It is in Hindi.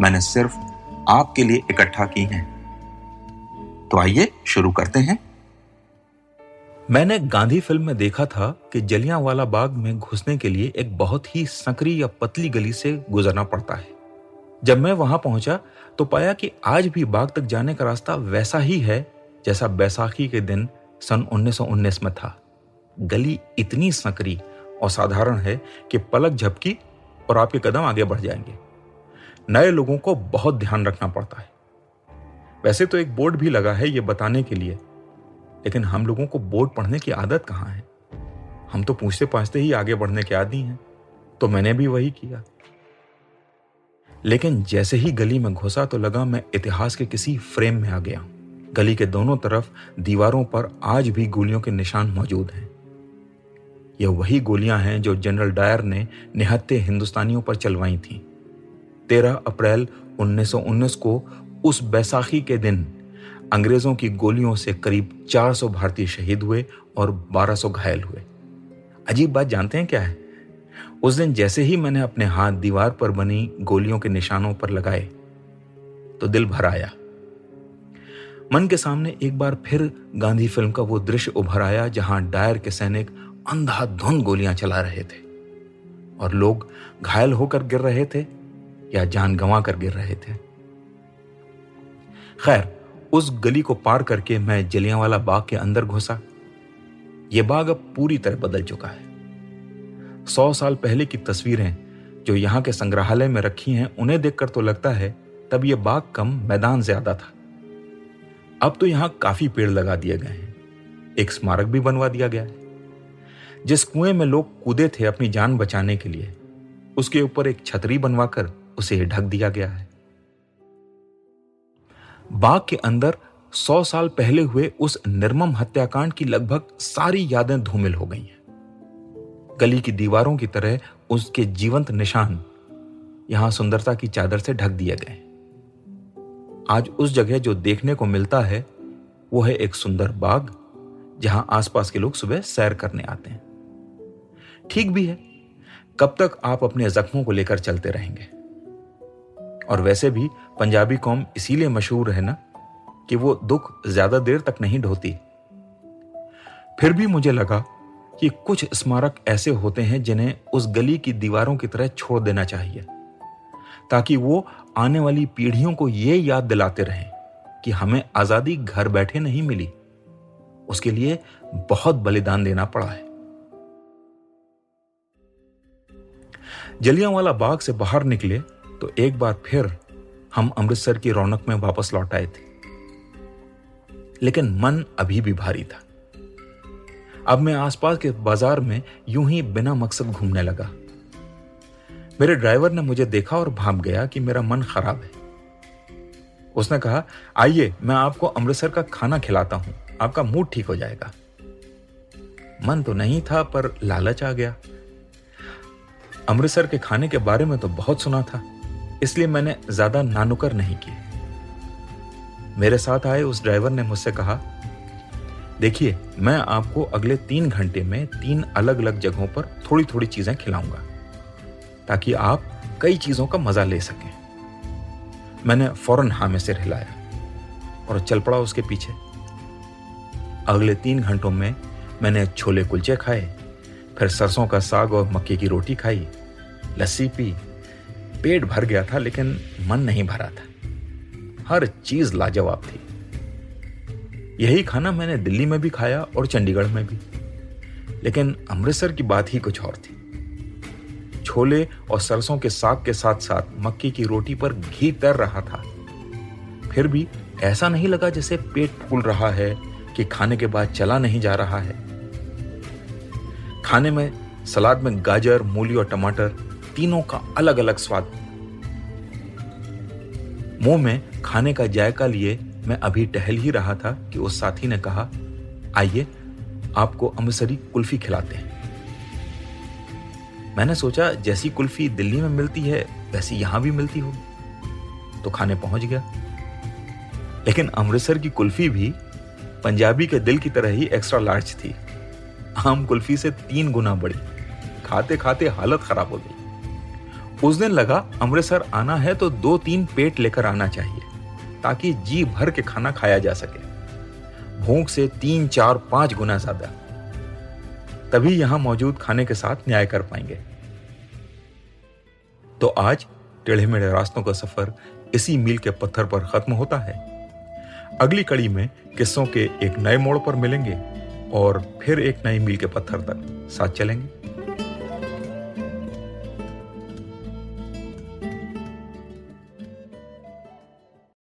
मैंने सिर्फ़ आपके लिए इकट्ठा की हैं। तो आइए शुरू करते हैं। मैंने गांधी फ़िल्म में देखा था कि जलियांवाला बाग में घुसने के लिए एक बहुत ही संकरी या पतली गली से गुजरना पड़ता है। जब मैं वहाँ पहुँचा तो पाया कि आज भी बाग तक जाने का रास्ता वैसा ही है जैसा बैसाखी के दिन सन 1919 में था। गली इतनी संकरी और साधारण है कि पलक झपकी और आपके कदम आगे बढ़ जाएँगे। नए लोगों को बहुत ध्यान रखना पड़ता है। वैसे तो एक बोर्ड भी लगा है ये बताने के लिए। लेकिन हम लोगों को बोर्ड पढ़ने की आदत कहाँ है? हम तो पूछते पाछते ही आगे बढ़ने के आदि हैं तो मैंने भी वही किया। लेकिन जैसे ही गली में घुसा तो लगा मैं इतिहास के किसी फ्रेम में आ गया। गली के दोनों तरफ़ दीवारों पर आज भी गोलियों के निशान मौजूद हैं। यह वही गोलियाँ हैं जो जनरल डायर ने निहत्ते हिंदुस्तानियों पर चलवाई थीं। 13 अप्रैल 1919 को उस बैसाखी के दिन अंग्रेज़ों की गोलियों से करीब 400 भारतीय शहीद हुए और 1200 घायल हुए। अजीब बात जानते हैं क्या है? उस दिन जैसे ही मैंने अपने हाथ दीवार पर बनी गोलियों के निशानों पर लगाए तो दिल भर आया। मन के सामने एक बार फिर गांधी फ़िल्म का वो दृश्य उभर आया जहाँ डायर के सैनिक अंधाधुंध गोलियाँ चला रहे थे और लोग घायल होकर गिर रहे थे। या जान गंवा कर गिर रहे थे। खैर, उस गली को पार करके मैं जलियांवाला बाग के अंदर घुसा। यह बाग अब पूरी तरह बदल चुका है। सौ साल पहले की तस्वीरें जो यहाँ के संग्रहालय में रखी हैं, उन्हें देखकर तो लगता है तब यह बाग कम मैदान ज़्यादा था। अब तो यहाँ काफ़ी पेड़ लगा दिए गए हैं। एक स्मारक भी बनवा दिया गया है। जिस कुएँ में लोग कूदे थे अपनी जान बचाने के लिए, उसके ऊपर एक छतरी बनवाकर उसे ढक दिया गया है। बाग के अंदर सौ साल पहले हुए उस निर्मम हत्याकांड की लगभग सारी यादें धूमिल हो गई हैं। गली की दीवारों की तरह उसके जीवंत निशान यहाँ सुंदरता की चादर से ढक दिए गए आज उस जगह जो देखने को मिलता है, वो है एक सुंदर बाग जहाँ आसपास के लोग सुबह सैर करने आते हैं। ठीक भी है, कब तक आप अपने जख्मों को लेकर चलते रहेंगे? और वैसे भी पंजाबी कौम इसीलिए मशहूर है ना कि वो दुख ज़्यादा देर तक नहीं ढोती। फिर भी मुझे लगा कि कुछ स्मारक ऐसे होते हैं जिन्हें उस गली की दीवारों की तरह छोड़ देना चाहिए, ताकि वो आने वाली पीढ़ियों को ये याद दिलाते रहें कि हमें आज़ादी घर बैठे नहीं मिली। उसके लिए बहुत बलिदान देना पड़ा है। जलियांवाला बाग से बाहर निकले तो एक बार फिर हम अमृतसर की रौनक में वापस लौट आए थे। लेकिन मन अभी भी भारी था। अब मैं आसपास के बाज़ार में यूँ ही बिना मकसद घूमने लगा। मेरे ड्राइवर ने मुझे देखा और भाप गया कि मेरा मन खराब है। उसने कहा, आइए, मैं आपको अमृतसर का खाना खिलाता हूँ। आपका मूड ठीक हो जाएगा। मन तो नहीं था, पर लालच आ गया। अमृतसर के खाने के बारे में तो बहुत सुना था। इसलिए मैंने ज़्यादा नानुकर नहीं की। मेरे साथ आए उस ड्राइवर ने मुझसे कहा, देखिए, मैं आपको अगले तीन घंटे में तीन अलग अलग जगहों पर थोड़ी थोड़ी चीज़ें खिलाऊँगा, ताकि आप कई चीज़ों का मज़ा ले सकें। मैंने फ़ौरन हा में सिर हिलाया और चल पड़ा उसके पीछे। अगले तीन घंटों में मैंने छोले कुलचे खाए, फिर सरसों का साग और मक्के की रोटी खाई, लस्सी पी पेट भर गया था, लेकिन मन नहीं भरा था। हर चीज़ लाजवाब थी। यही खाना मैंने दिल्ली में भी खाया और चंडीगढ़ में भी। लेकिन अमृतसर की बात ही कुछ और थी। छोले और सरसों के साग के साथ साथ मक्की की रोटी पर घी तर रहा था। फिर भी ऐसा नहीं लगा जैसे पेट फूल रहा है कि खाने के बाद चला नहीं जा रहा है। खाने में सलाद में गाजर, मूली और टमाटर तीनों का अलग अलग स्वाद। मुँह में खाने का जायका लिए मैं अभी टहल ही रहा था कि उस साथी ने कहा, आइए, आपको अमृतसरी कुल्फी खिलाते हैं। मैंने सोचा, जैसी कुल्फी दिल्ली में मिलती है, वैसी यहाँ भी मिलती होगी। तो खाने पहुँच गया। लेकिन अमृतसर की कुल्फी भी पंजाबी के दिल की तरह ही एक्स्ट्रा लार्ज थी। आम कुल्फी से तीन गुना बड़ी। खाते खाते हालत खराब हो गई। उस दिन लगा, अमृतसर आना है तो दो तीन पेट लेकर आना चाहिए, ताकि जी भर के खाना खाया जा सके। भूख से तीन, चार, पाँच गुना ज़्यादा। तभी यहाँ मौजूद खाने के साथ न्याय कर पाएँगे। तो आज टेढ़े मेढ़े रास्तों का सफ़र इसी मील के पत्थर पर खत्म होता है। अगली कड़ी में किस्सों के एक नए मोड़ पर मिलेंगे और फिर एक नई मील के पत्थर तक साथ चलेंगे।